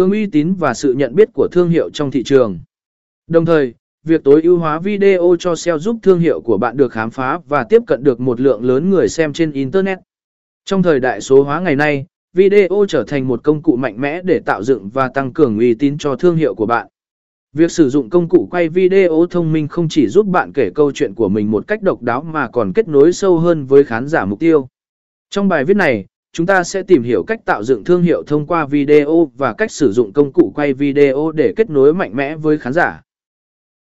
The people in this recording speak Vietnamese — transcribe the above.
cường uy tín và sự nhận biết của thương hiệu trong thị trường. Đồng thời, việc tối ưu hóa video cho SEO giúp thương hiệu của bạn được khám phá và tiếp cận được một lượng lớn người xem trên Internet. Trong thời đại số hóa ngày nay, video trở thành một công cụ mạnh mẽ để tạo dựng và tăng cường uy tín cho thương hiệu của bạn. Việc sử dụng công cụ quay video thông minh không chỉ giúp bạn kể câu chuyện của mình một cách độc đáo mà còn kết nối sâu hơn với khán giả mục tiêu. Trong bài viết này, chúng ta sẽ tìm hiểu cách tạo dựng thương hiệu thông qua video và cách sử dụng công cụ quay video để kết nối mạnh mẽ với khán giả.